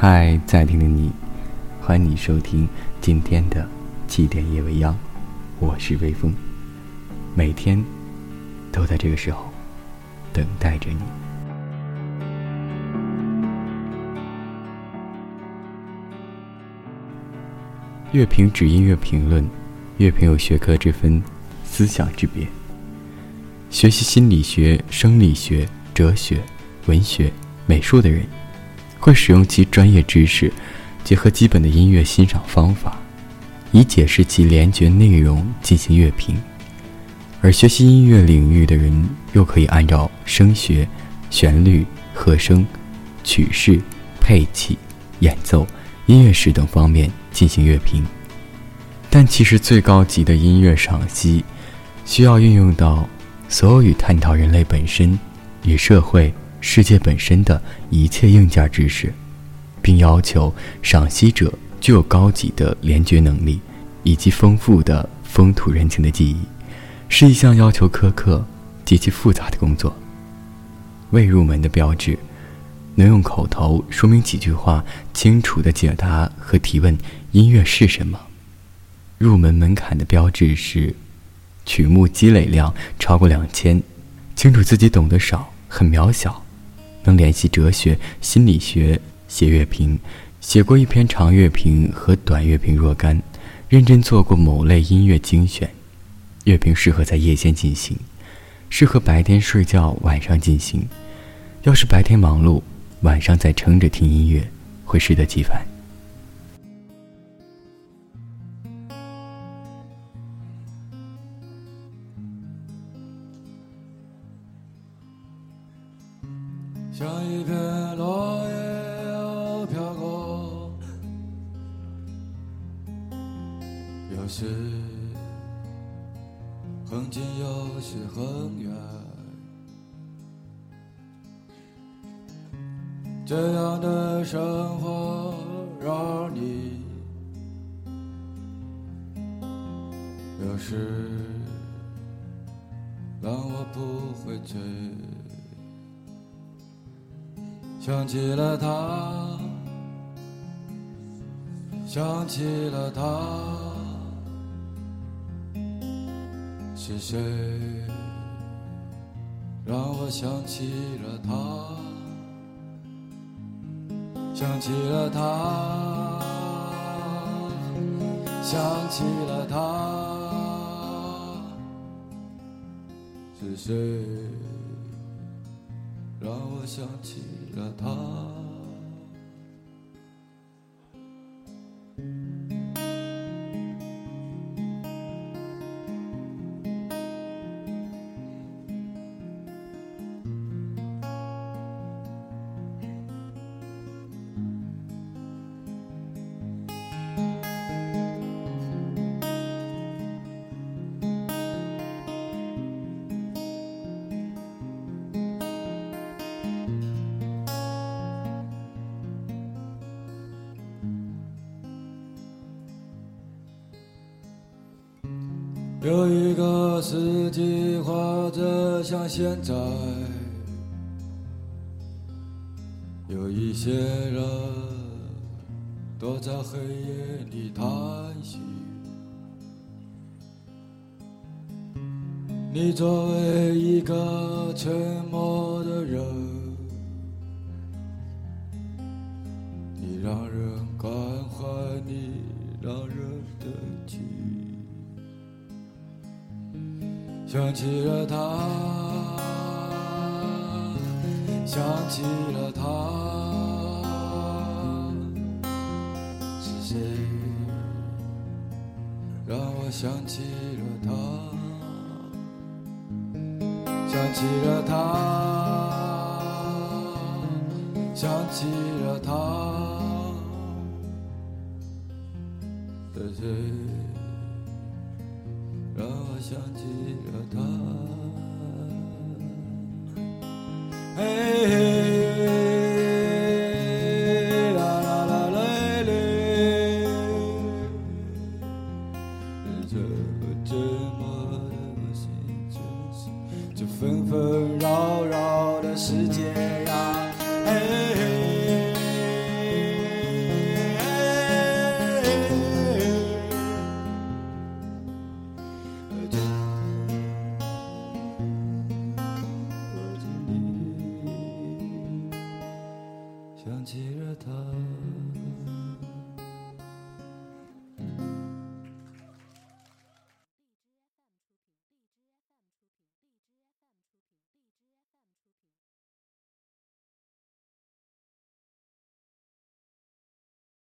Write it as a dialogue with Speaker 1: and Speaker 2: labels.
Speaker 1: 嗨，在听的你，欢迎你收听今天的七点夜未央，我是微风，每天都在这个时候等待着你。乐评指音乐评论，乐评有学科之分，思想之别。学习心理学、生理学、哲学。文学、美术的人，会使用其专业知识，结合基本的音乐欣赏方法，以解释其联觉内容进行乐评；而学习音乐领域的人，又可以按照声学、旋律、和声、曲式、配器、演奏、音乐史等方面进行乐评。但其实最高级的音乐赏析，需要运用到所有与探讨人类本身与社会。世界本身的一切硬件知识，并要求赏析者具有高级的联觉能力，以及丰富的风土人情的记忆，是一项要求苛刻、极其复杂的工作。未入门的标志，能用口头说明几句话，清楚的解答和提问音乐是什么。入门门槛的标志是，曲目积累量超过两千，清楚自己懂得少，很渺小。能联系哲学、心理学写乐评，写过一篇长乐评和短乐评若干，认真做过某类音乐精选。乐评适合在夜间进行，适合白天睡觉晚上进行。要是白天忙碌，晚上再撑着听音乐，会适得其反。
Speaker 2: 像一片落叶飘过，有时很近，有时很远。这样的生活让你有时让我不会醉。想起了他，想起了他，是谁让我想起了他？想起了他，想起了他，是谁让我想起？了他。有一个四季，或者像现在，有一些人躲在黑夜里叹息。你作为一个沉默想起了他，想起了他，是谁让我想起了他？想起了他，想起了他，是谁？我想起了他，啦啦啦，这寂寞的，这纷纷扰扰的世界。他。